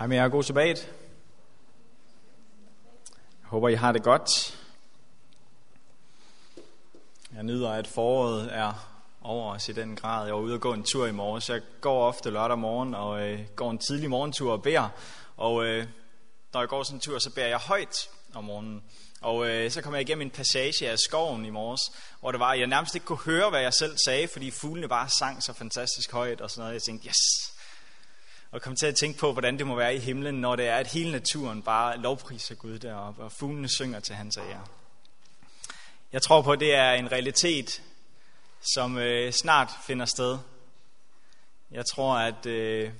Hej med jer, god sabbat. Jeg håber, I har det godt. Jeg nyder, at foråret er over os i den grad. Jeg var ude og gå en tur i morges. Jeg går ofte lørdag morgen og øh, går en tidlig morgentur og beder. Og øh, når jeg går sådan en tur, så beder jeg højt om morgenen. Og øh, så kom jeg igennem en passage af skoven i morges, hvor det var, at jeg nærmest ikke kunne høre, hvad jeg selv sagde, fordi fuglene bare sang så fantastisk højt og sådan noget. Jeg tænkte, yes, og kom til at tænke på, hvordan det må være i himlen, når det er, at hele naturen bare lovpriser Gud deroppe, og fuglene synger til hans ære. Jeg tror på, at det er en realitet, som øh, snart finder sted. Jeg tror, at, øh,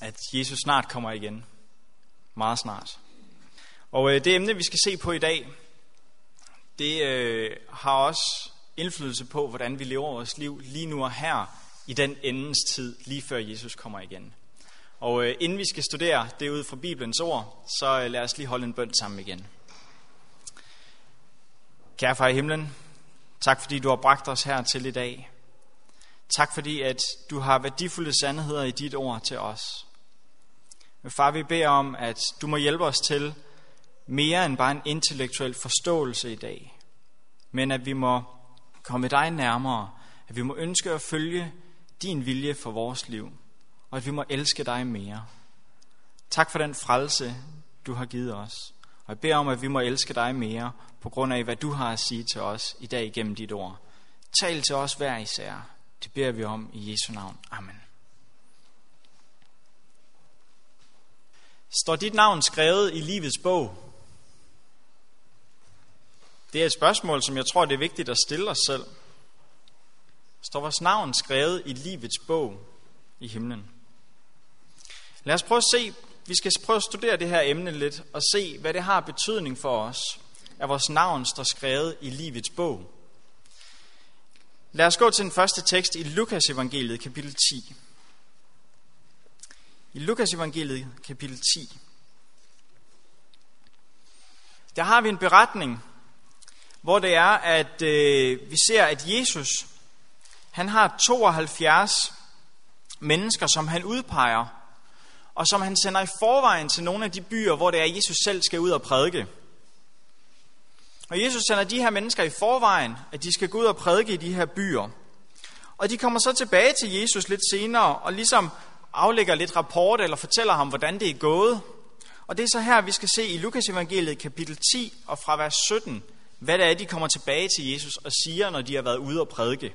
at Jesus snart kommer igen. Meget snart. Og øh, det emne, vi skal se på i dag, det øh, har også indflydelse på, hvordan vi lever vores liv lige nu og her, i den endens tid, lige før Jesus kommer igen. Og øh, inden vi skal studere det ud fra Bibelens ord, så øh, lad os lige holde en bøn sammen igen. Kære far i himlen, tak fordi du har bragt os her til i dag. Tak fordi at du har værdifulde sandheder i dit ord til os. Men far, vi beder om, at du må hjælpe os til mere end bare en intellektuel forståelse i dag, men at vi må komme dig nærmere, at vi må ønske at følge din vilje for vores liv og at vi må elske dig mere. Tak for den frelse, du har givet os. Og jeg beder om, at vi må elske dig mere, på grund af, hvad du har at sige til os i dag igennem dit ord. Tal til os hver især. Det beder vi om i Jesu navn. Amen. Står dit navn skrevet i livets bog? Det er et spørgsmål, som jeg tror, det er vigtigt at stille os selv. Står vores navn skrevet i livets bog i himlen? Lad os prøve at se, vi skal prøve at studere det her emne lidt, og se, hvad det har betydning for os, at vores navn står skrevet i livets bog. Lad os gå til den første tekst i Lukas evangeliet, kapitel 10. I Lukas evangeliet, kapitel 10. Der har vi en beretning, hvor det er, at øh, vi ser, at Jesus, han har 72 mennesker, som han udpeger og som han sender i forvejen til nogle af de byer, hvor det er, at Jesus selv skal ud og prædike. Og Jesus sender de her mennesker i forvejen, at de skal gå ud og prædike i de her byer. Og de kommer så tilbage til Jesus lidt senere, og ligesom aflægger lidt rapport, eller fortæller ham, hvordan det er gået. Og det er så her, vi skal se i Lukas evangeliet kapitel 10 og fra vers 17, hvad det er, de kommer tilbage til Jesus og siger, når de har været ude og prædike.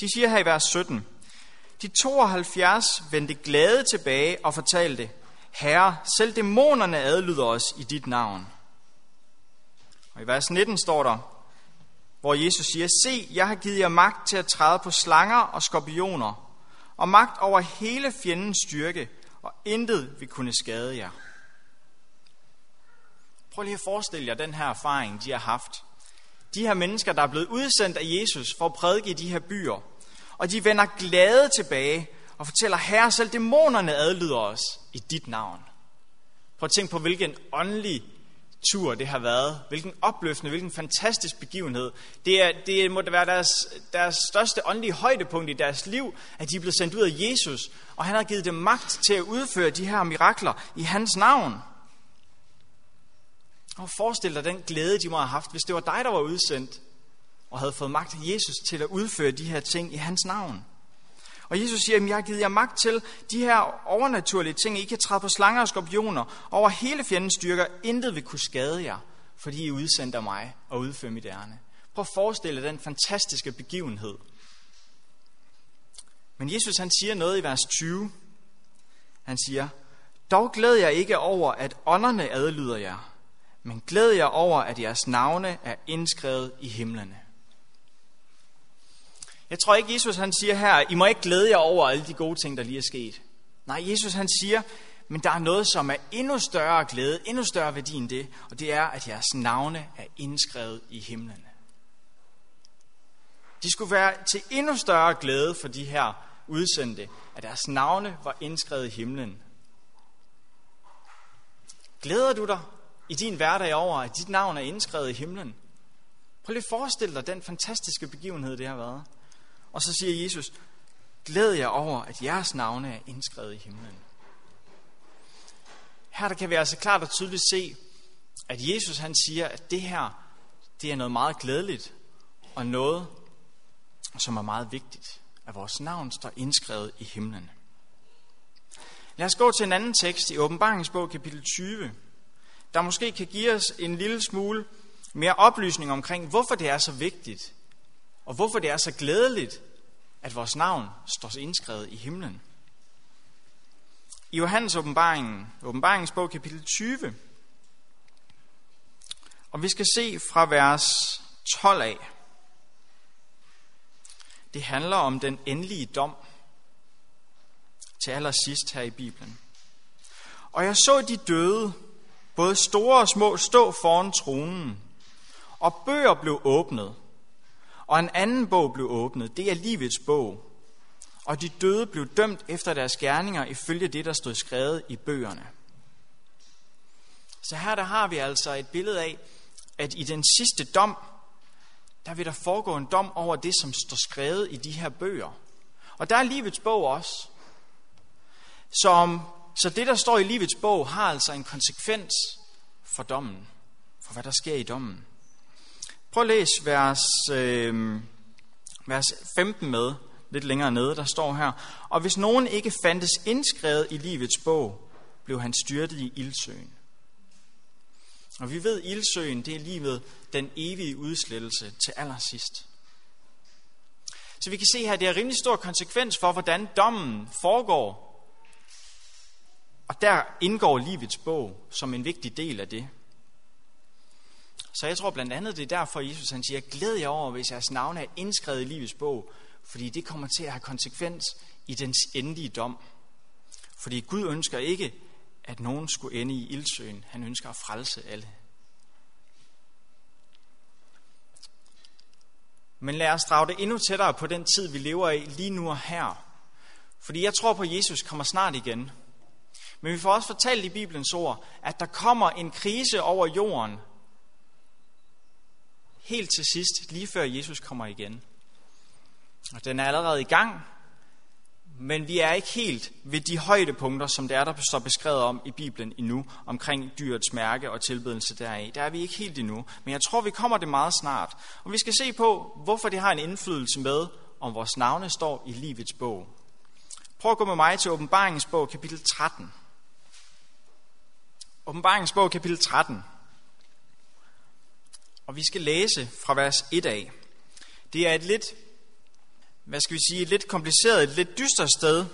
De siger her i vers 17, de 72 vendte glade tilbage og fortalte, Herre, selv dæmonerne adlyder os i dit navn. Og i vers 19 står der, hvor Jesus siger, Se, jeg har givet jer magt til at træde på slanger og skorpioner, og magt over hele fjendens styrke, og intet vil kunne skade jer. Prøv lige at forestille jer den her erfaring, de har haft. De her mennesker, der er blevet udsendt af Jesus for at prædike i de her byer, og de vender glade tilbage og fortæller, Herre, selv dæmonerne adlyder os i dit navn. Prøv at tænke på, hvilken åndelig tur det har været. Hvilken opløftende, hvilken fantastisk begivenhed. Det, er, det må være deres, deres største åndelige højdepunkt i deres liv, at de er blevet sendt ud af Jesus, og han har givet dem magt til at udføre de her mirakler i hans navn. Og forestil dig den glæde, de må have haft, hvis det var dig, der var udsendt og havde fået magt af Jesus til at udføre de her ting i hans navn. Og Jesus siger, at jeg har givet jer magt til de her overnaturlige ting. I kan træde på slanger og skorpioner. Over hele fjendens styrker. Intet vil kunne skade jer, fordi I udsender mig og udfører mit ærne. Prøv at forestille den fantastiske begivenhed. Men Jesus han siger noget i vers 20. Han siger, dog glæder jeg ikke over, at ånderne adlyder jer, men glæder jeg over, at jeres navne er indskrevet i himlene. Jeg tror ikke, Jesus han siger her, I må ikke glæde jer over alle de gode ting, der lige er sket. Nej, Jesus han siger, men der er noget, som er endnu større glæde, endnu større værdi end det, og det er, at jeres navne er indskrevet i himlen. De skulle være til endnu større glæde for de her udsendte, at deres navne var indskrevet i himlen. Glæder du dig i din hverdag over, at dit navn er indskrevet i himlen? Prøv lige at forestille dig den fantastiske begivenhed, det har været. Og så siger Jesus, glæd jer over, at jeres navne er indskrevet i himlen. her der kan vi altså klart og tydeligt se, at Jesus han siger, at det her, det er noget meget glædeligt, og noget, som er meget vigtigt, at vores navn står indskrevet i himlen. Lad os gå til en anden tekst i åbenbaringsbog kapitel 20, der måske kan give os en lille smule mere oplysning omkring, hvorfor det er så vigtigt, og hvorfor det er så glædeligt, at vores navn står indskrevet i himlen. I Johannes åbenbaringen, åbenbaringsbog kapitel 20, og vi skal se fra vers 12 af. Det handler om den endelige dom til allersidst her i Bibelen. Og jeg så de døde, både store og små, stå foran tronen, og bøger blev åbnet, og en anden bog blev åbnet, det er livets bog. Og de døde blev dømt efter deres gerninger ifølge det, der stod skrevet i bøgerne. Så her der har vi altså et billede af, at i den sidste dom, der vil der foregå en dom over det, som står skrevet i de her bøger. Og der er livets bog også. Som, så det, der står i livets bog, har altså en konsekvens for dommen, for hvad der sker i dommen. Prøv at læse vers, øh, vers 15 med, lidt længere nede, der står her. Og hvis nogen ikke fandtes indskrevet i livets bog, blev han styrtet i ildsøen. Og vi ved, at ildsøen, det er livet den evige udslettelse til allersidst. Så vi kan se her, at det er rimelig stor konsekvens for, hvordan dommen foregår. Og der indgår livets bog som en vigtig del af det. Så jeg tror blandt andet, det er derfor, Jesus han siger, glæd jer over, hvis jeres navn er indskrevet i livets bog, fordi det kommer til at have konsekvens i dens endelige dom. Fordi Gud ønsker ikke, at nogen skulle ende i ildsøen. Han ønsker at frelse alle. Men lad os drage det endnu tættere på den tid, vi lever i lige nu og her. Fordi jeg tror på, at Jesus kommer snart igen. Men vi får også fortalt i Bibelens ord, at der kommer en krise over jorden, helt til sidst, lige før Jesus kommer igen. Og den er allerede i gang, men vi er ikke helt ved de højdepunkter, som det er, der står beskrevet om i Bibelen endnu, omkring dyrets mærke og tilbedelse deraf. Der er vi ikke helt endnu, men jeg tror, vi kommer det meget snart. Og vi skal se på, hvorfor det har en indflydelse med, om vores navne står i livets bog. Prøv at gå med mig til åbenbaringsbog kapitel 13. Åbenbaringsbog kapitel 13. Og vi skal læse fra vers 1 af. Det er et lidt, hvad skal vi sige, et lidt kompliceret, et lidt dystert sted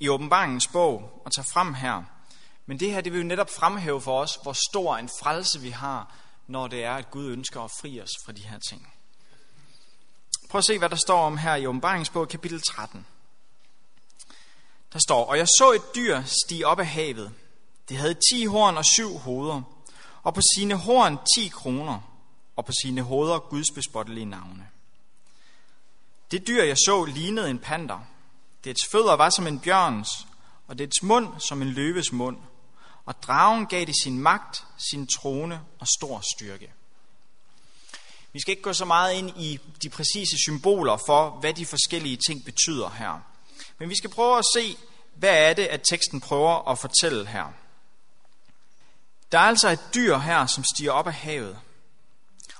i åbenbaringens bog at tage frem her. Men det her, det vil jo netop fremhæve for os, hvor stor en frelse vi har, når det er, at Gud ønsker at fri os fra de her ting. Prøv at se, hvad der står om her i åbenbaringsbog kapitel 13. Der står, og jeg så et dyr stige op af havet. Det havde ti horn og syv hoveder, og på sine horn ti kroner og på sine hoveder Guds bespottelige navne. Det dyr, jeg så, lignede en panter. Dets fødder var som en bjørns, og dets mund som en løves mund. Og dragen gav det sin magt, sin trone og stor styrke. Vi skal ikke gå så meget ind i de præcise symboler for, hvad de forskellige ting betyder her. Men vi skal prøve at se, hvad er det, at teksten prøver at fortælle her. Der er altså et dyr her, som stiger op af havet.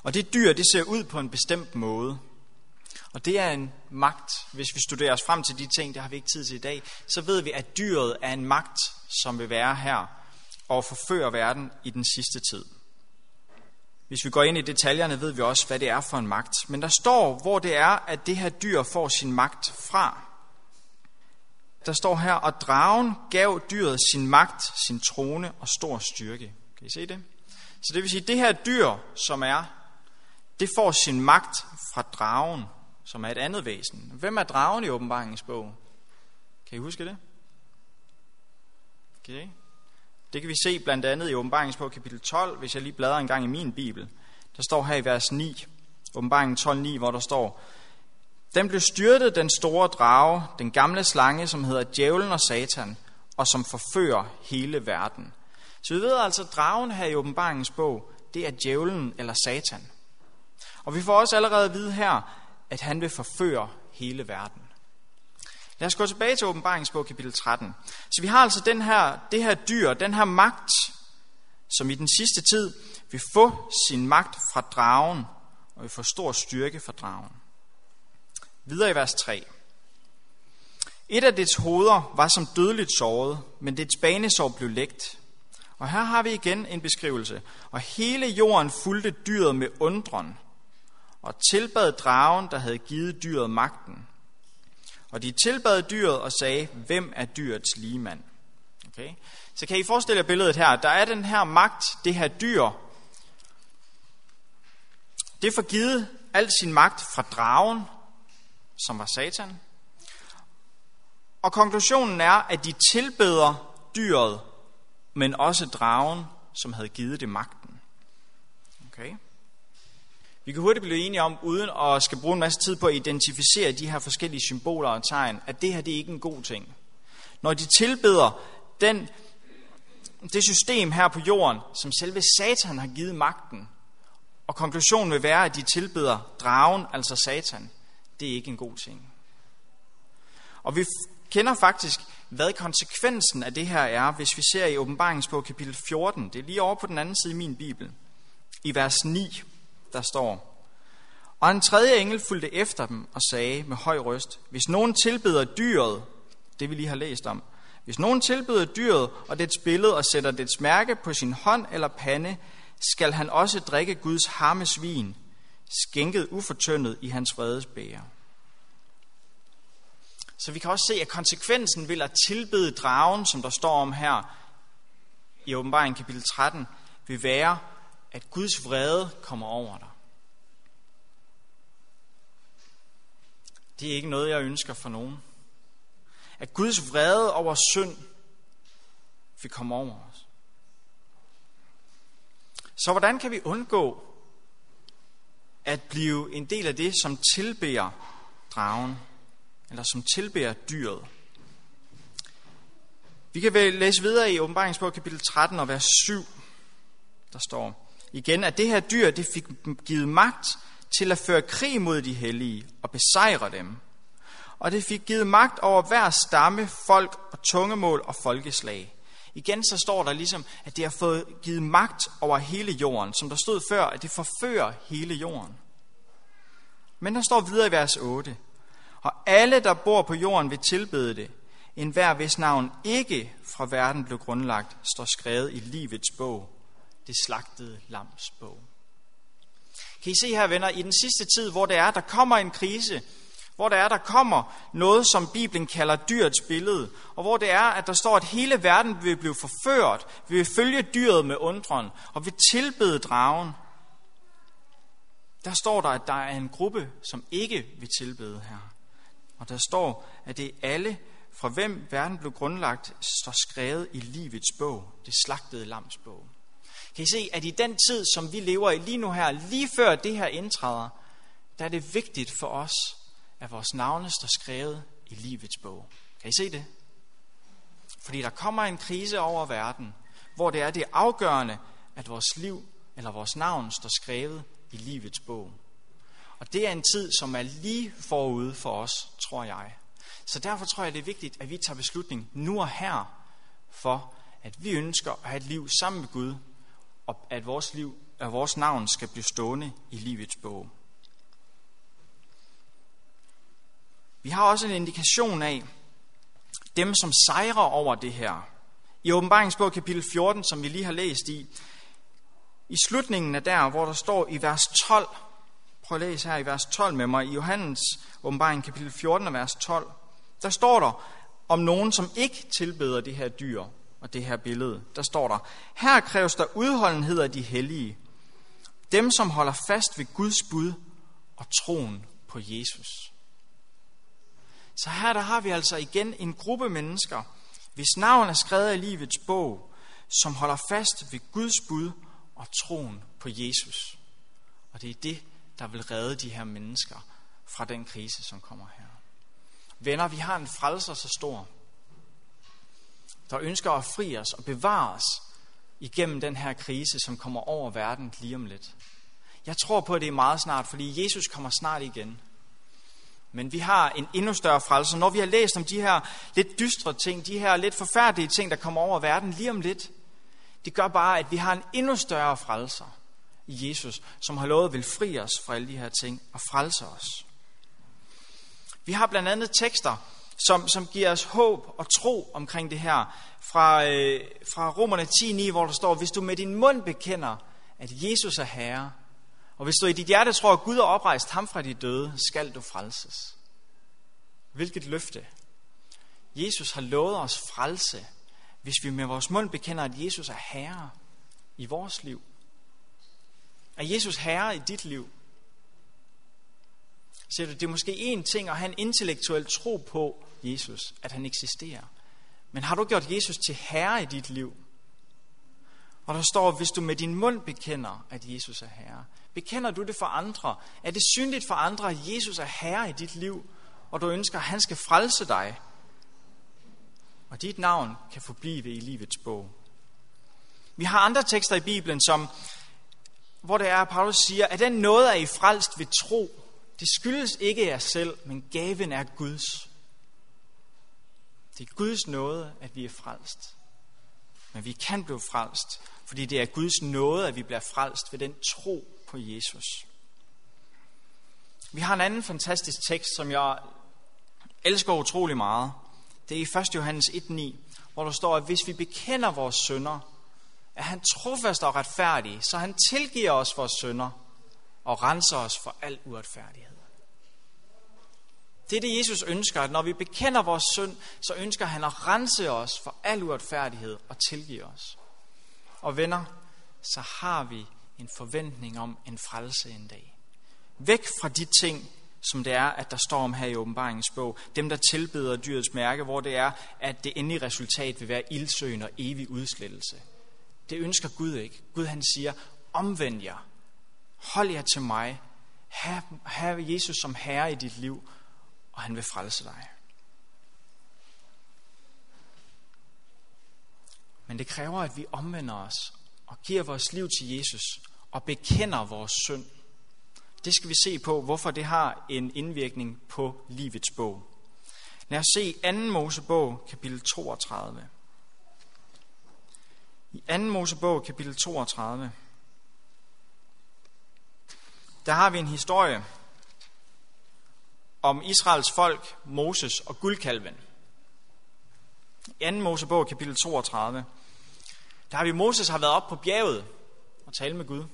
Og det dyr, det ser ud på en bestemt måde. Og det er en magt. Hvis vi studerer os frem til de ting, det har vi ikke tid til i dag, så ved vi, at dyret er en magt, som vil være her og forføre verden i den sidste tid. Hvis vi går ind i detaljerne, ved vi også, hvad det er for en magt. Men der står, hvor det er, at det her dyr får sin magt fra. Der står her, og dragen gav dyret sin magt, sin trone og stor styrke. Kan I se det? Så det vil sige, at det her dyr, som er det får sin magt fra dragen, som er et andet væsen. Hvem er dragen i åbenbaringens bog? Kan I huske det? Okay. Det kan vi se blandt andet i åbenbaringens bog kapitel 12, hvis jeg lige bladrer en gang i min bibel. Der står her i vers 9, åbenbaringen 12.9, hvor der står, Den blev styrtet, den store drage, den gamle slange, som hedder djævlen og satan, og som forfører hele verden. Så vi ved altså, at dragen her i åbenbaringens bog, det er djævlen eller satan. Og vi får også allerede at vide her, at han vil forføre hele verden. Lad os gå tilbage til åbenbaringsbog kapitel 13. Så vi har altså den her, det her dyr, den her magt, som i den sidste tid vil få sin magt fra dragen, og vil få stor styrke fra dragen. Videre i vers 3. Et af dets hoveder var som dødeligt såret, men dets banesår blev lægt. Og her har vi igen en beskrivelse. Og hele jorden fulgte dyret med undren, og tilbad dragen, der havde givet dyret magten. Og de tilbad dyret og sagde, hvem er dyrets ligemand? Okay? Så kan I forestille jer billedet her. Der er den her magt, det her dyr. Det får givet al sin magt fra dragen, som var satan. Og konklusionen er, at de tilbeder dyret, men også dragen, som havde givet det magten. Okay? Vi kan hurtigt blive enige om, uden at skal bruge en masse tid på at identificere de her forskellige symboler og tegn, at det her det er ikke en god ting. Når de tilbeder den, det system her på jorden, som selve Satan har givet magten, og konklusionen vil være, at de tilbeder dragen, altså Satan, det er ikke en god ting. Og vi kender faktisk, hvad konsekvensen af det her er, hvis vi ser i åbenbaringsbog kapitel 14. Det er lige over på den anden side i min bibel. I vers 9, der står, Og en tredje engel fulgte efter dem og sagde med høj røst, Hvis nogen tilbeder dyret, det vi lige har læst om, hvis nogen tilbeder dyret og dets billede og sætter dets mærke på sin hånd eller pande, skal han også drikke Guds harmes vin, skænket ufortyndet i hans vredesbæger. Så vi kan også se, at konsekvensen vil at tilbede dragen, som der står om her i åbenbaringen kapitel 13, vil være, at Guds vrede kommer over dig. Det er ikke noget, jeg ønsker for nogen. At Guds vrede over synd vil komme over os. Så hvordan kan vi undgå at blive en del af det, som tilbærer dragen? eller som tilbærer dyret. Vi kan læse videre i åbenbaringsbog kapitel 13 og vers 7. Der står igen, at det her dyr det fik givet magt til at føre krig mod de hellige og besejre dem. Og det fik givet magt over hver stamme, folk og tungemål og folkeslag. Igen så står der ligesom, at det har fået givet magt over hele jorden, som der stod før, at det forfører hele jorden. Men der står videre i vers 8, og alle, der bor på jorden, vil tilbede det. En hver hvis navn ikke fra verden blev grundlagt, står skrevet i livets bog, det slagtede lams bog. Kan I se her, venner, i den sidste tid, hvor det er, der kommer en krise, hvor det er, der kommer noget, som Bibelen kalder dyrets billede, og hvor det er, at der står, at hele verden vil blive forført, vi vil følge dyret med undren, og vil tilbede dragen. Der står der, at der er en gruppe, som ikke vil tilbede her. Og der står, at det er alle, fra hvem verden blev grundlagt, står skrevet i livets bog, det slagtede lams bog. Kan I se, at i den tid, som vi lever i lige nu her, lige før det her indtræder, der er det vigtigt for os, at vores navne står skrevet i livets bog. Kan I se det? Fordi der kommer en krise over verden, hvor det er det afgørende, at vores liv eller vores navn står skrevet i livets bog. Og det er en tid, som er lige forude for os, tror jeg. Så derfor tror jeg, det er vigtigt, at vi tager beslutning nu og her, for at vi ønsker at have et liv sammen med Gud, og at vores, liv, at vores navn skal blive stående i livets bog. Vi har også en indikation af dem, som sejrer over det her. I åbenbaringsbog kapitel 14, som vi lige har læst i, i slutningen af der, hvor der står i vers 12, Prøv at læse her i vers 12 med mig. I Johannes åbenbaring kapitel 14 vers 12. Der står der om nogen, som ikke tilbeder det her dyr og det her billede. Der står der, her kræves der udholdenhed af de hellige. Dem, som holder fast ved Guds bud og troen på Jesus. Så her der har vi altså igen en gruppe mennesker, hvis navn er skrevet i livets bog, som holder fast ved Guds bud og troen på Jesus. Og det er det, der vil redde de her mennesker fra den krise, som kommer her. Venner, vi har en frelser så stor, der ønsker at fri os og bevare os igennem den her krise, som kommer over verden lige om lidt. Jeg tror på, at det er meget snart, fordi Jesus kommer snart igen. Men vi har en endnu større frelse. Når vi har læst om de her lidt dystre ting, de her lidt forfærdelige ting, der kommer over verden lige om lidt, det gør bare, at vi har en endnu større frelser i Jesus, som har lovet at vil fri os fra alle de her ting og frelse os. Vi har blandt andet tekster, som, som giver os håb og tro omkring det her. Fra, øh, fra Romerne 10.9, hvor der står, hvis du med din mund bekender, at Jesus er Herre, og hvis du i dit hjerte tror, at Gud har oprejst ham fra de døde, skal du frelses. Hvilket løfte. Jesus har lovet os frelse, hvis vi med vores mund bekender, at Jesus er Herre i vores liv. Er Jesus Herre i dit liv? Ser du, det er måske en ting at have en intellektuel tro på Jesus, at han eksisterer. Men har du gjort Jesus til Herre i dit liv? Og der står, hvis du med din mund bekender, at Jesus er Herre. Bekender du det for andre? Er det synligt for andre, at Jesus er Herre i dit liv, og du ønsker, at han skal frelse dig? Og dit navn kan forblive i livets bog. Vi har andre tekster i Bibelen, som, hvor det er, at Paulus siger, at den noget er I frelst ved tro. Det skyldes ikke jer selv, men gaven er Guds. Det er Guds nåde, at vi er frelst. Men vi kan blive frelst, fordi det er Guds nåde, at vi bliver frelst ved den tro på Jesus. Vi har en anden fantastisk tekst, som jeg elsker utrolig meget. Det er i 1. Johannes 1.9, hvor der står, at hvis vi bekender vores sønder, er han trofast og retfærdig, så han tilgiver os vores sønder og renser os for al uretfærdighed. Det er det, Jesus ønsker, at når vi bekender vores synd, så ønsker han at rense os for al uretfærdighed og tilgive os. Og venner, så har vi en forventning om en frelse en dag. Væk fra de ting, som det er, at der står om her i åbenbaringens bog. Dem, der tilbeder dyrets mærke, hvor det er, at det endelige resultat vil være ildsøen og evig udslettelse. Det ønsker Gud ikke. Gud han siger, omvend jer. Hold jer til mig. Hav, hav Jesus som herre i dit liv, og han vil frelse dig. Men det kræver, at vi omvender os og giver vores liv til Jesus og bekender vores synd. Det skal vi se på, hvorfor det har en indvirkning på livets bog. Lad os se 2. Mosebog, kapitel 32. I 2. Mosebog, kapitel 32, der har vi en historie om Israels folk, Moses og guldkalven. I 2. Mosebog, kapitel 32, der har vi, Moses har været op på bjerget og tale med Gud.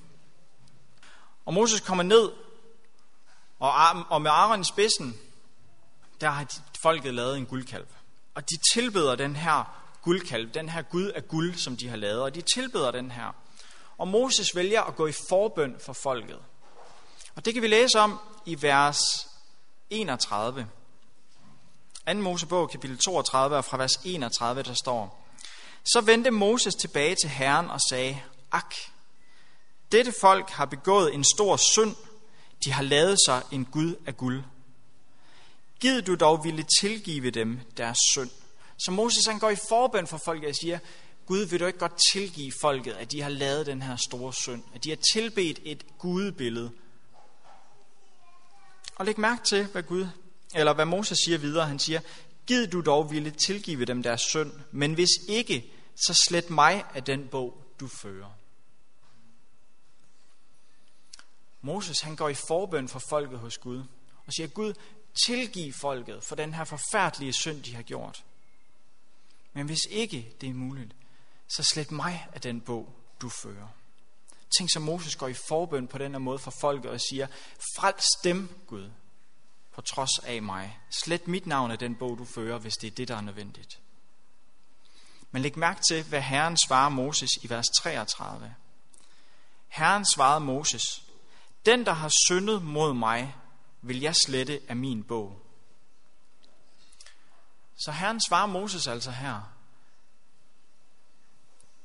Og Moses kommer ned, og, og med Aaron i spidsen, der har folket lavet en guldkalv. Og de tilbeder den her guldkalv, den her Gud af guld, som de har lavet, og de tilbeder den her. Og Moses vælger at gå i forbøn for folket. Og det kan vi læse om i vers 31. 2. Mosebog, kapitel 32, og fra vers 31, der står, Så vendte Moses tilbage til Herren og sagde, Ak, dette folk har begået en stor synd, de har lavet sig en Gud af guld. Gid du dog ville tilgive dem deres synd. Så Moses han går i forbøn for folket og siger, Gud vil du ikke godt tilgive folket, at de har lavet den her store synd, at de har tilbedt et gudebillede. Og læg mærke til, hvad Gud, eller hvad Moses siger videre. Han siger, Gid du dog ville tilgive dem deres synd, men hvis ikke, så slet mig af den bog, du fører. Moses han går i forbøn for folket hos Gud og siger, Gud, tilgiv folket for den her forfærdelige synd, de har gjort. Men hvis ikke det er muligt, så slet mig af den bog, du fører. Tænk så Moses går i forbøn på den her måde for folket og siger, frels dem, Gud, på trods af mig. Slet mit navn af den bog, du fører, hvis det er det, der er nødvendigt. Men læg mærke til, hvad Herren svarer Moses i vers 33. Herren svarede Moses, den, der har syndet mod mig, vil jeg slette af min bog. Så Herren svarer Moses altså her.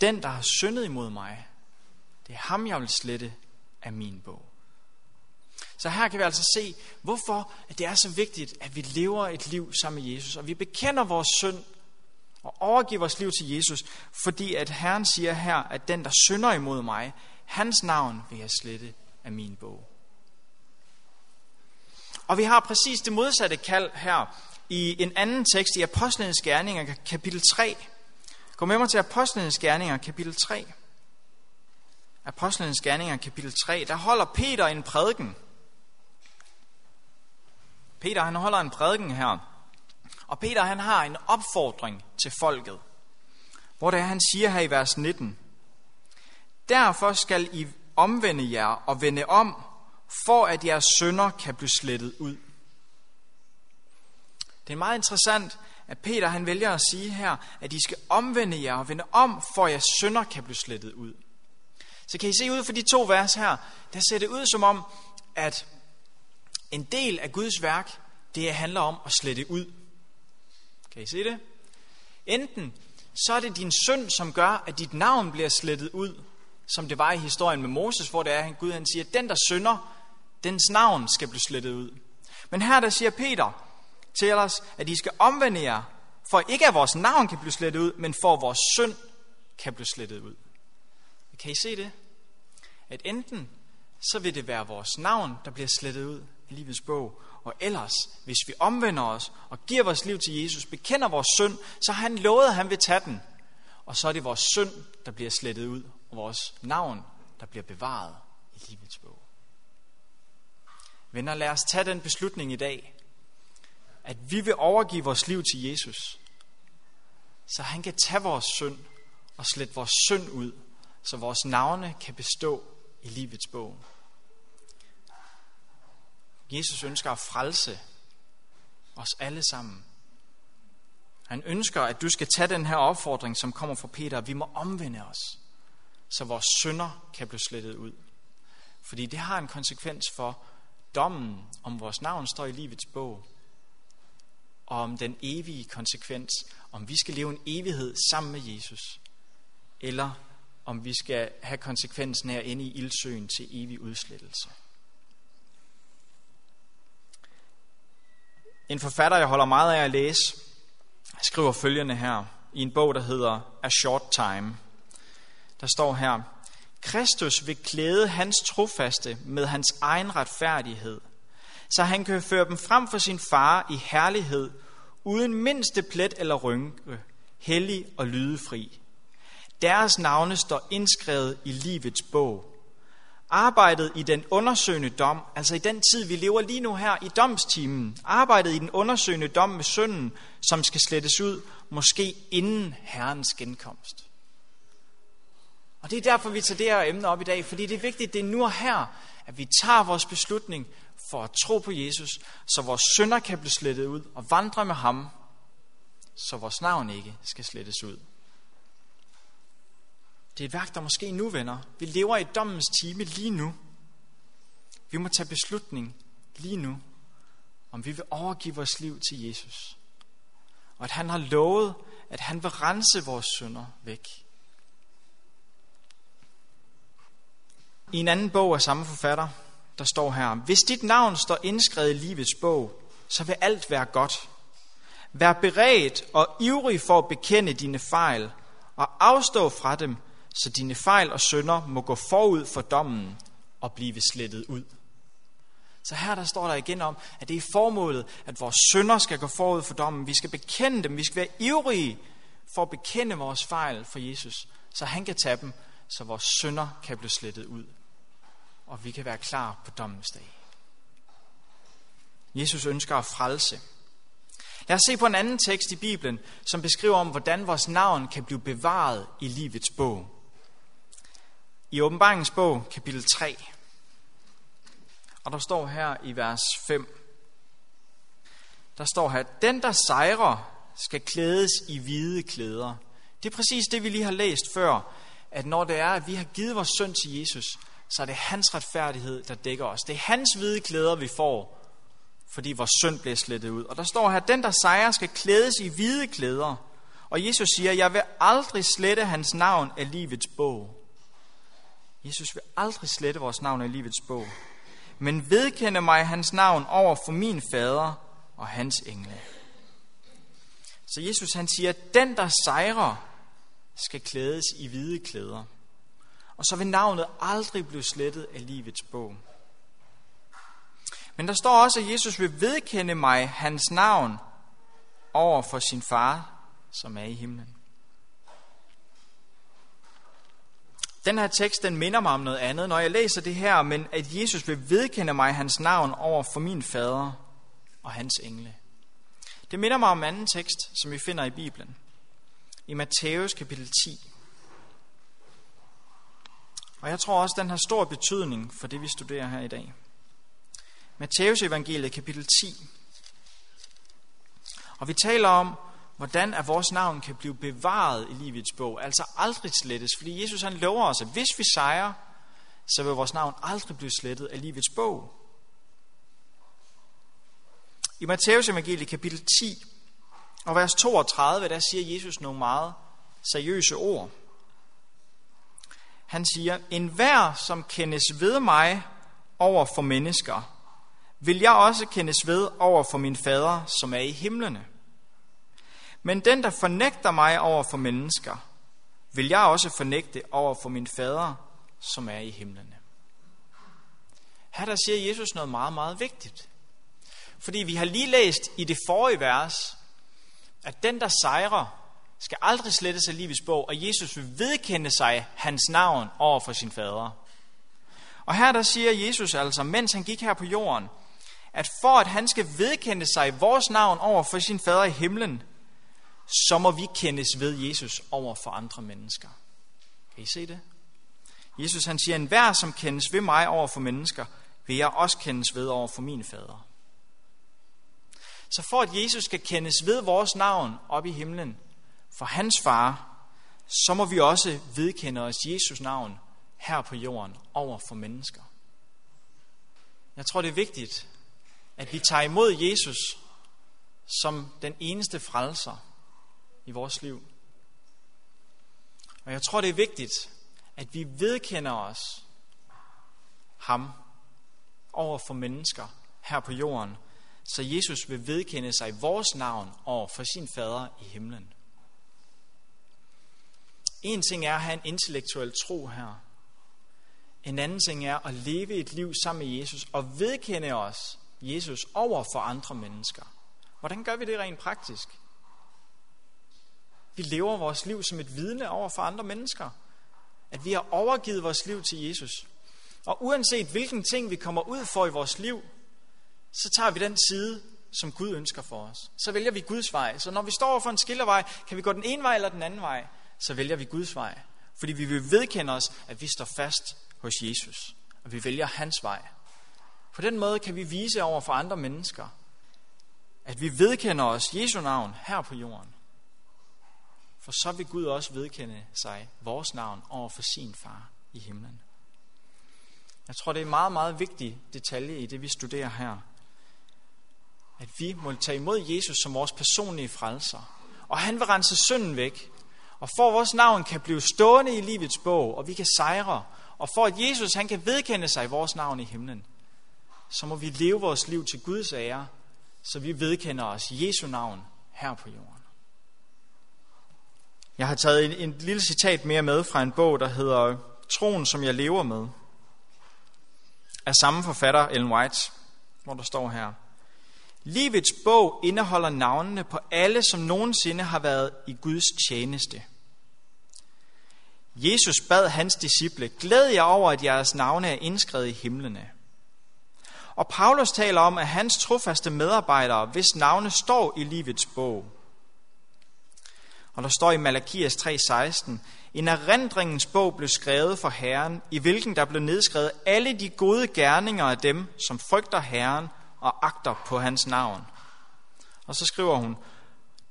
Den, der har syndet imod mig, det er ham, jeg vil slette af min bog. Så her kan vi altså se, hvorfor det er så vigtigt, at vi lever et liv sammen med Jesus, og vi bekender vores synd og overgiver vores liv til Jesus, fordi at Herren siger her, at den, der synder imod mig, hans navn vil jeg slette af min bog. Og vi har præcis det modsatte kald her i en anden tekst i Apostlenes Gerninger, kapitel 3. Kom med mig til Apostlenes Gerninger, kapitel 3. Apostlenes Gerninger, kapitel 3, der holder Peter en prædiken. Peter han holder en prædiken her. Og Peter han har en opfordring til folket. Hvor det er, han siger her i vers 19. Derfor skal I omvende jer og vende om, for at jeres sønder kan blive slettet ud. Det er meget interessant, at Peter han vælger at sige her, at I skal omvende jer og vende om, for at jeres sønder kan blive slettet ud. Så kan I se ud for de to vers her, der ser det ud som om, at en del af Guds værk, det handler om at slette ud. Kan I se det? Enten så er det din synd, som gør, at dit navn bliver slettet ud, som det var i historien med Moses, hvor det er, at Gud han siger, at den, der synder, dens navn skal blive slettet ud. Men her der siger Peter til os, at I skal omvende jer, for ikke at vores navn kan blive slettet ud, men for at vores synd kan blive slettet ud. Kan I se det? At enten så vil det være vores navn, der bliver slettet ud i livets bog, og ellers, hvis vi omvender os og giver vores liv til Jesus, bekender vores synd, så har han lovet, at han vil tage den. Og så er det vores synd, der bliver slettet ud, og vores navn, der bliver bevaret i livets bog. Venner, lad os tage den beslutning i dag, at vi vil overgive vores liv til Jesus, så han kan tage vores synd og slette vores synd ud, så vores navne kan bestå i livets bog. Jesus ønsker at frelse os alle sammen. Han ønsker, at du skal tage den her opfordring, som kommer fra Peter, at vi må omvende os, så vores synder kan blive slettet ud. Fordi det har en konsekvens for dommen, om vores navn står i livets bog, og om den evige konsekvens, om vi skal leve en evighed sammen med Jesus, eller om vi skal have konsekvensen her inde i ildsøen til evig udslettelse. En forfatter, jeg holder meget af at læse, skriver følgende her i en bog, der hedder A Short Time. Der står her, Kristus vil klæde hans trofaste med hans egen retfærdighed, så han kan føre dem frem for sin far i herlighed, uden mindste plet eller rynke, hellig og lydefri. Deres navne står indskrevet i livets bog. Arbejdet i den undersøgende dom, altså i den tid, vi lever lige nu her i domstimen, arbejdet i den undersøgende dom med synden, som skal slettes ud, måske inden Herrens genkomst. Og det er derfor, vi tager det her emne op i dag, fordi det er vigtigt, det er nu og her, at vi tager vores beslutning for at tro på Jesus, så vores synder kan blive slettet ud og vandre med ham, så vores navn ikke skal slettes ud. Det er et værk, der måske nu vender. Vi lever i dommens time lige nu. Vi må tage beslutning lige nu, om vi vil overgive vores liv til Jesus. Og at han har lovet, at han vil rense vores synder væk. I en anden bog af samme forfatter, der står her, Hvis dit navn står indskrevet i livets bog, så vil alt være godt. Vær beredt og ivrig for at bekende dine fejl, og afstå fra dem, så dine fejl og synder må gå forud for dommen og blive slettet ud. Så her der står der igen om, at det er formålet, at vores synder skal gå forud for dommen. Vi skal bekende dem. Vi skal være ivrige for at bekende vores fejl for Jesus, så han kan tage dem, så vores synder kan blive slettet ud. Og vi kan være klar på dommens dag. Jesus ønsker at frelse. Lad os se på en anden tekst i Bibelen, som beskriver om, hvordan vores navn kan blive bevaret i livets bog. I åbenbaringens bog, kapitel 3, og der står her i vers 5, der står her, den der sejrer skal klædes i hvide klæder. Det er præcis det, vi lige har læst før, at når det er, at vi har givet vores søn til Jesus, så er det hans retfærdighed, der dækker os. Det er hans hvide klæder, vi får, fordi vores synd bliver slettet ud. Og der står her, den der sejrer skal klædes i hvide klæder. Og Jesus siger, jeg vil aldrig slette hans navn af livets bog. Jesus vil aldrig slette vores navn i livets bog, men vedkende mig hans navn over for min fader og hans engle. Så Jesus han siger, at den der sejrer, skal klædes i hvide klæder. Og så vil navnet aldrig blive slettet af livets bog. Men der står også, at Jesus vil vedkende mig hans navn over for sin far, som er i himlen. Den her tekst, den minder mig om noget andet, når jeg læser det her, men at Jesus vil vedkende mig hans navn over for min fader og hans engle. Det minder mig om en anden tekst, som vi finder i Bibelen. I Matthæus kapitel 10. Og jeg tror også, den har stor betydning for det, vi studerer her i dag. Matthæus evangeliet kapitel 10. Og vi taler om, hvordan at vores navn kan blive bevaret i livets bog, altså aldrig slettes, fordi Jesus han lover os, at hvis vi sejrer, så vil vores navn aldrig blive slettet af livets bog. I Matteus evangelie kapitel 10 og vers 32, der siger Jesus nogle meget seriøse ord. Han siger, en hver, som kendes ved mig over for mennesker, vil jeg også kendes ved over for min fader, som er i himlene. Men den, der fornægter mig over for mennesker, vil jeg også fornægte over for min fader, som er i himlene. Her der siger Jesus noget meget, meget vigtigt. Fordi vi har lige læst i det forrige vers, at den, der sejrer, skal aldrig slettes af livets bog, og Jesus vil vedkende sig hans navn over for sin fader. Og her der siger Jesus altså, mens han gik her på jorden, at for at han skal vedkende sig vores navn over for sin fader i himlen, så må vi kendes ved Jesus over for andre mennesker. Kan I se det? Jesus han siger, en hver som kendes ved mig over for mennesker, vil jeg også kendes ved over for min fader. Så for at Jesus skal kendes ved vores navn op i himlen, for hans far, så må vi også vedkende os Jesus navn her på jorden over for mennesker. Jeg tror, det er vigtigt, at vi tager imod Jesus som den eneste frelser i vores liv. Og jeg tror, det er vigtigt, at vi vedkender os ham over for mennesker her på jorden, så Jesus vil vedkende sig i vores navn over for sin fader i himlen. En ting er at have en intellektuel tro her. En anden ting er at leve et liv sammen med Jesus og vedkende os Jesus over for andre mennesker. Hvordan gør vi det rent praktisk? Vi lever vores liv som et vidne over for andre mennesker. At vi har overgivet vores liv til Jesus. Og uanset hvilken ting vi kommer ud for i vores liv, så tager vi den side, som Gud ønsker for os. Så vælger vi Guds vej. Så når vi står for en skillervej, kan vi gå den ene vej eller den anden vej, så vælger vi Guds vej. Fordi vi vil vedkende os, at vi står fast hos Jesus. Og vi vælger hans vej. På den måde kan vi vise over for andre mennesker, at vi vedkender os Jesu navn her på jorden. For så vil Gud også vedkende sig vores navn over for sin far i himlen. Jeg tror, det er en meget, meget vigtig detalje i det, vi studerer her. At vi må tage imod Jesus som vores personlige frelser. Og han vil rense synden væk. Og for at vores navn kan blive stående i livets bog, og vi kan sejre, og for at Jesus han kan vedkende sig vores navn i himlen, så må vi leve vores liv til Guds ære, så vi vedkender os Jesu navn her på jorden. Jeg har taget en, en lille citat mere med fra en bog, der hedder Troen, som jeg lever med, af samme forfatter, Ellen White, hvor der står her. Livets bog indeholder navnene på alle, som nogensinde har været i Guds tjeneste. Jesus bad hans disciple, glæd jer over, at jeres navne er indskrevet i himlene. Og Paulus taler om, at hans trofaste medarbejdere, hvis navne står i livets bog. Og der står i Malakias 3:16, en erindringens bog blev skrevet for Herren, i hvilken der blev nedskrevet alle de gode gerninger af dem, som frygter Herren og agter på hans navn. Og så skriver hun,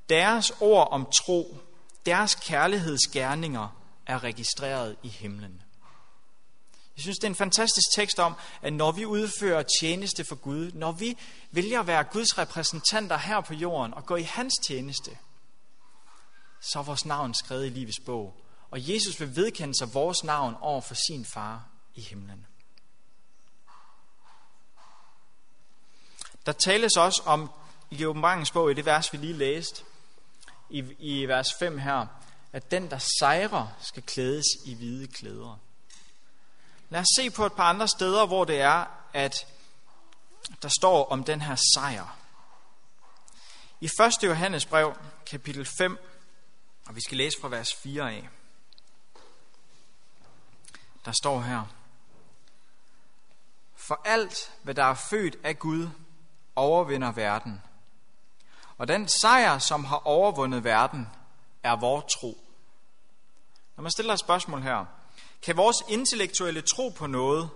deres ord om tro, deres kærlighedsgerninger er registreret i himlen. Jeg synes, det er en fantastisk tekst om, at når vi udfører tjeneste for Gud, når vi vælger at være Guds repræsentanter her på jorden og gå i hans tjeneste, så er vores navn skrevet i livets bog. Og Jesus vil vedkende sig vores navn over for sin far i himlen. Der tales også om i åbenbaringens bog, i det vers, vi lige læste, i, i vers 5 her, at den, der sejrer, skal klædes i hvide klæder. Lad os se på et par andre steder, hvor det er, at der står om den her sejr. I 1. Johannes brev, kapitel 5, og vi skal læse fra vers 4 af. Der står her, For alt, hvad der er født af Gud, overvinder verden. Og den sejr, som har overvundet verden, er vores tro. Når man stiller et spørgsmål her, kan vores intellektuelle tro på noget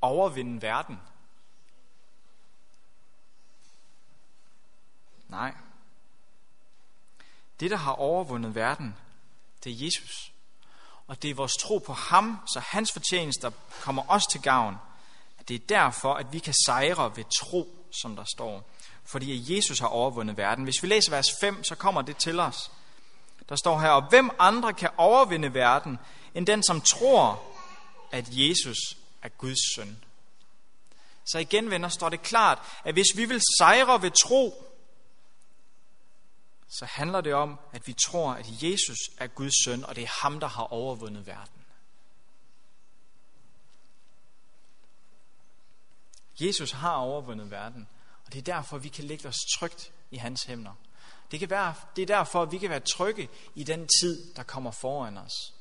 overvinde verden? Nej. Det, der har overvundet verden, det er Jesus. Og det er vores tro på ham, så hans fortjenester kommer os til gavn. Det er derfor, at vi kan sejre ved tro, som der står. Fordi Jesus har overvundet verden. Hvis vi læser vers 5, så kommer det til os. Der står her, og hvem andre kan overvinde verden, end den, som tror, at Jesus er Guds søn. Så igen, venner, står det klart, at hvis vi vil sejre ved tro, så handler det om, at vi tror, at Jesus er Guds søn, og det er ham, der har overvundet verden. Jesus har overvundet verden, og det er derfor, vi kan lægge os trygt i hans hænder. Det, kan være, det er derfor, at vi kan være trygge i den tid, der kommer foran os.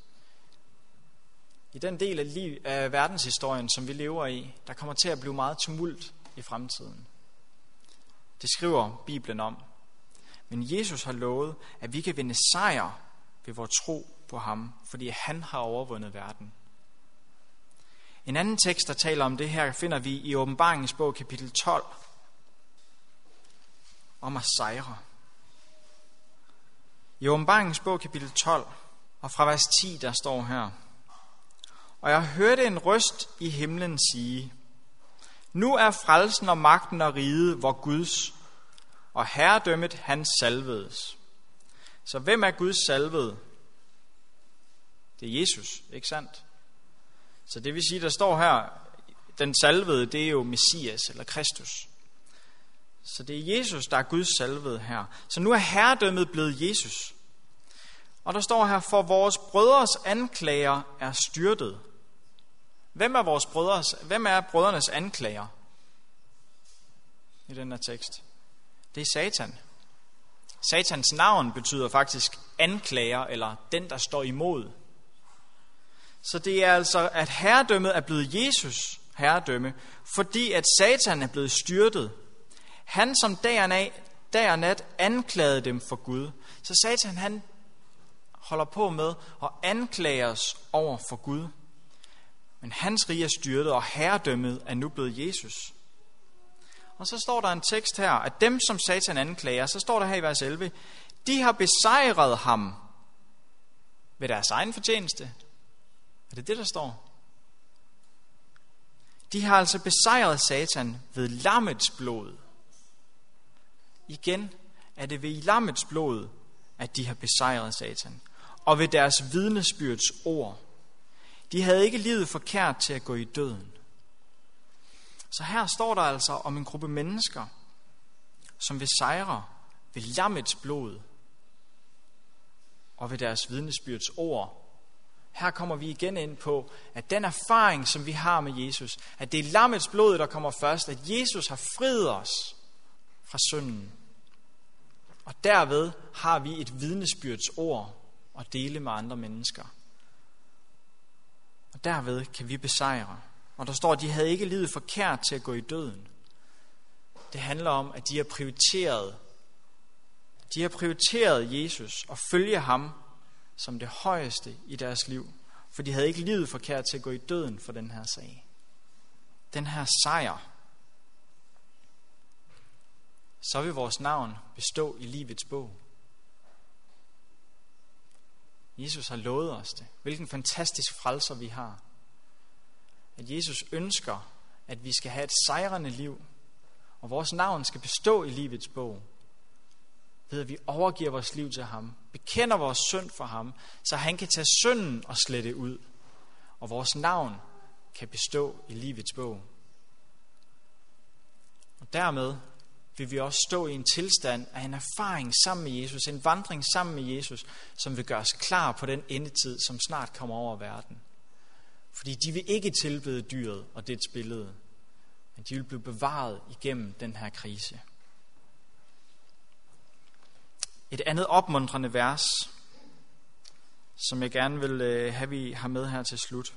I den del af, liv, af verdenshistorien, som vi lever i, der kommer til at blive meget tumult i fremtiden. Det skriver Bibelen om. Men Jesus har lovet, at vi kan vinde sejr ved vores tro på ham, fordi han har overvundet verden. En anden tekst, der taler om det her, finder vi i åbenbaringens bog kapitel 12, om at sejre. I åbenbaringens bog kapitel 12, og fra vers 10, der står her, Og jeg hørte en røst i himlen sige, Nu er frelsen og magten og riget vor Guds, og herredømmet han salvedes. Så hvem er Guds salvede? Det er Jesus, ikke sandt? Så det vil sige, der står her, den salvede, det er jo Messias eller Kristus. Så det er Jesus, der er Guds salvede her. Så nu er herredømmet blevet Jesus. Og der står her, for vores brødres anklager er styrtet. Hvem er vores brødres, hvem er brødrenes anklager? I den her tekst. Det er Satan. Satans navn betyder faktisk anklager, eller den, der står imod. Så det er altså, at herredømmet er blevet Jesus herredømme, fordi at Satan er blevet styrtet. Han som dag og, nat, dag og nat anklagede dem for Gud. Så Satan han holder på med at anklage os over for Gud. Men hans rige er styrtet, og herredømmet er nu blevet Jesus. Og så står der en tekst her, at dem, som Satan anklager, så står der her i vers 11, de har besejret ham ved deres egen fortjeneste. Er det det, der står? De har altså besejret Satan ved lammets blod. Igen er det ved lammets blod, at de har besejret Satan. Og ved deres vidnesbyrds ord. De havde ikke livet forkert til at gå i døden. Så her står der altså om en gruppe mennesker, som vil sejre ved lammets blod og ved deres vidnesbyrds ord. Her kommer vi igen ind på, at den erfaring, som vi har med Jesus, at det er lammets blod, der kommer først, at Jesus har friet os fra synden. Og derved har vi et vidnesbyrds ord at dele med andre mennesker. Og derved kan vi besejre. Og der står, at de havde ikke livet forkert til at gå i døden. Det handler om, at de har prioriteret. De har prioriteret Jesus og følge ham som det højeste i deres liv. For de havde ikke livet forkert til at gå i døden for den her sag. Den her sejr. Så vil vores navn bestå i livets bog. Jesus har lovet os det. Hvilken fantastisk frelser vi har at Jesus ønsker, at vi skal have et sejrende liv, og vores navn skal bestå i livets bog, ved at vi overgiver vores liv til ham, bekender vores synd for ham, så han kan tage synden og slette ud, og vores navn kan bestå i livets bog. Og dermed vil vi også stå i en tilstand af en erfaring sammen med Jesus, en vandring sammen med Jesus, som vil gøre os klar på den endetid, som snart kommer over verden. Fordi de vil ikke tilbede dyret og dets billede, men de vil blive bevaret igennem den her krise. Et andet opmuntrende vers, som jeg gerne vil øh, have, vi har med her til slut.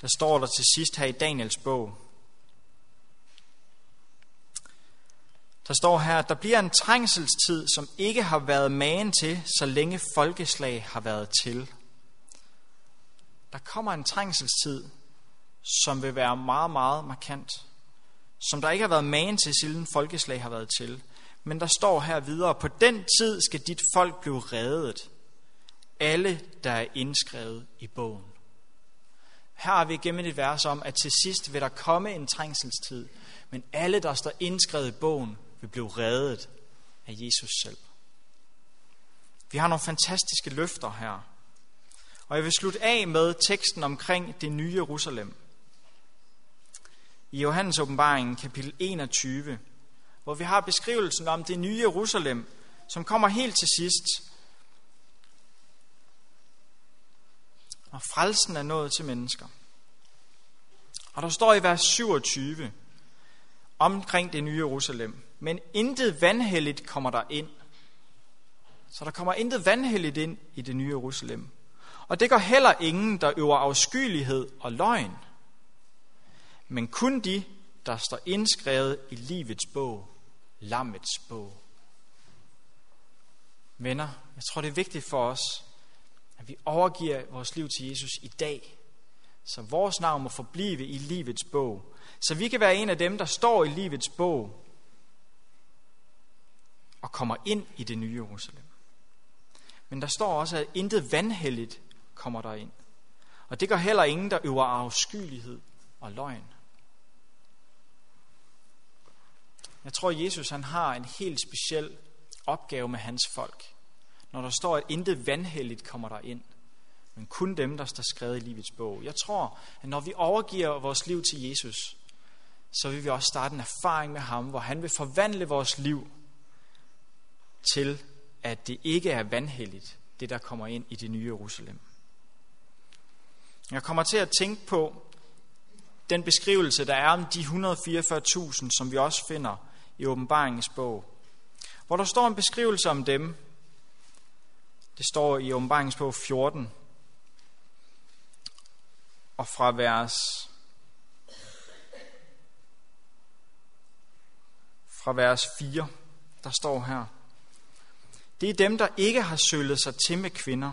Der står der til sidst her i Daniels bog. Der står her, at der bliver en trængselstid, som ikke har været magen til, så længe folkeslag har været til. Der kommer en trængselstid, som vil være meget, meget markant. Som der ikke har været magen til, siden folkeslag har været til. Men der står her videre, på den tid skal dit folk blive reddet. Alle, der er indskrevet i bogen. Her har vi gennem et vers om, at til sidst vil der komme en trængselstid, men alle, der står indskrevet i bogen, vil blive reddet af Jesus selv. Vi har nogle fantastiske løfter her. Og jeg vil slutte af med teksten omkring det nye Jerusalem. I Johannes åbenbaringen kapitel 21, hvor vi har beskrivelsen om det nye Jerusalem, som kommer helt til sidst. Og frelsen er nået til mennesker. Og der står i vers 27 omkring det nye Jerusalem, men intet vandhelligt kommer der ind. Så der kommer intet vandhelligt ind i det nye Jerusalem. Og det går heller ingen, der øver afskyelighed og løgn, men kun de, der står indskrevet i livets bog, lammets bog. Venner, jeg tror det er vigtigt for os, at vi overgiver vores liv til Jesus i dag, så vores navn må forblive i livets bog, så vi kan være en af dem, der står i livets bog og kommer ind i det nye Jerusalem. Men der står også, at intet vandhelligt kommer der ind. Og det gør heller ingen, der øver afskyelighed og løgn. Jeg tror, Jesus han har en helt speciel opgave med hans folk. Når der står, at intet vandhelligt kommer der ind, men kun dem, der står skrevet i livets bog. Jeg tror, at når vi overgiver vores liv til Jesus, så vil vi også starte en erfaring med ham, hvor han vil forvandle vores liv til, at det ikke er vandhelligt, det der kommer ind i det nye Jerusalem. Jeg kommer til at tænke på den beskrivelse, der er om de 144.000, som vi også finder i åbenbaringens bog. Hvor der står en beskrivelse om dem. Det står i åbenbaringens bog 14. Og fra vers fra vers 4, der står her. Det er dem, der ikke har sølet sig til med kvinder.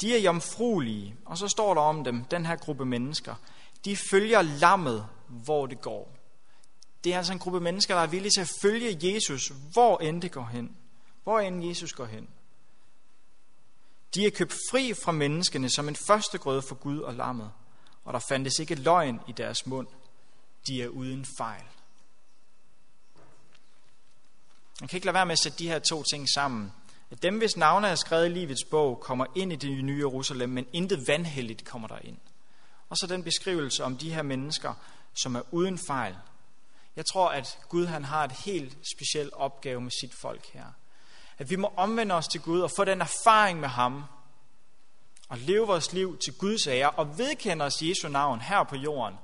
De er jomfruelige, og så står der om dem, den her gruppe mennesker. De følger lammet, hvor det går. Det er altså en gruppe mennesker, der er villige til at følge Jesus, hvor end det går hen. Hvor end Jesus går hen. De er købt fri fra menneskene som en første grøde for Gud og lammet, og der fandtes ikke løgn i deres mund. De er uden fejl. Man kan ikke lade være med at sætte de her to ting sammen. At dem, hvis navne er skrevet i livets bog, kommer ind i det nye Jerusalem, men intet vandhelligt kommer der ind. Og så den beskrivelse om de her mennesker, som er uden fejl, jeg tror, at Gud han har et helt specielt opgave med sit folk her. At vi må omvende os til Gud og få den erfaring med ham, og leve vores liv til Guds ære, og vedkende os Jesu navn her på jorden,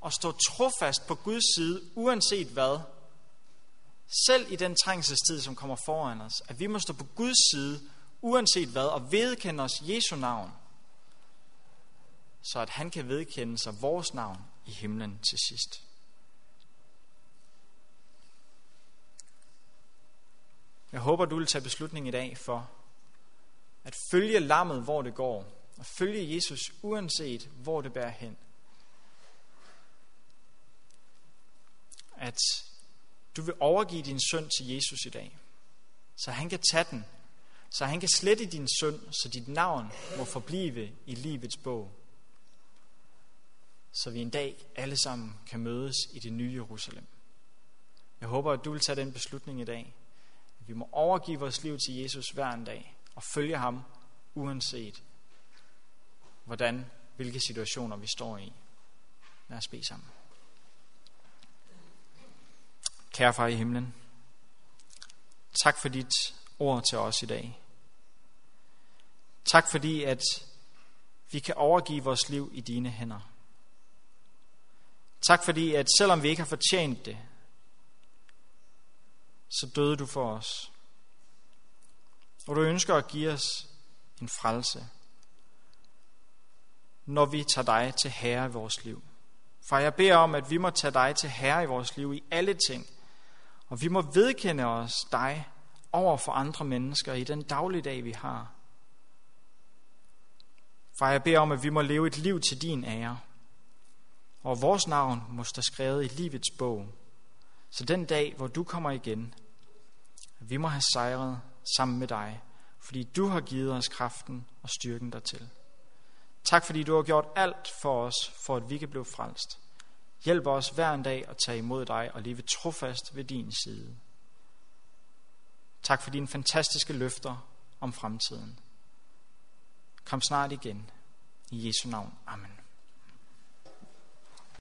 og stå trofast på Guds side, uanset hvad. Selv i den trængselstid, som kommer foran os, at vi må stå på Guds side, uanset hvad, og vedkende os Jesu navn, så at han kan vedkende sig vores navn i himlen til sidst. Jeg håber, du vil tage beslutning i dag for at følge lammet, hvor det går, og følge Jesus uanset, hvor det bærer hen. At du vil overgive din søn til Jesus i dag, så han kan tage den, så han kan slette din søn, så dit navn må forblive i livets bog. Så vi en dag alle sammen kan mødes i det nye Jerusalem. Jeg håber, at du vil tage den beslutning i dag. Vi må overgive vores liv til Jesus hver en dag og følge ham uanset hvordan, hvilke situationer vi står i. Lad os bede sammen. Kære far i himlen, tak for dit ord til os i dag. Tak fordi, at vi kan overgive vores liv i dine hænder. Tak fordi, at selvom vi ikke har fortjent det, så døde du for os. Og du ønsker at give os en frelse, når vi tager dig til herre i vores liv. For jeg beder om, at vi må tage dig til herre i vores liv i alle ting, og vi må vedkende os dig over for andre mennesker i den dagligdag, vi har. For jeg beder om, at vi må leve et liv til din ære, og vores navn må stå skrevet i livets bog, så den dag, hvor du kommer igen, vi må have sejret sammen med dig, fordi du har givet os kraften og styrken dertil. Tak fordi du har gjort alt for os, for at vi kan blive frelst. Hjælp os hver en dag at tage imod dig og leve trofast ved din side. Tak for dine fantastiske løfter om fremtiden. Kom snart igen. I Jesu navn. Amen.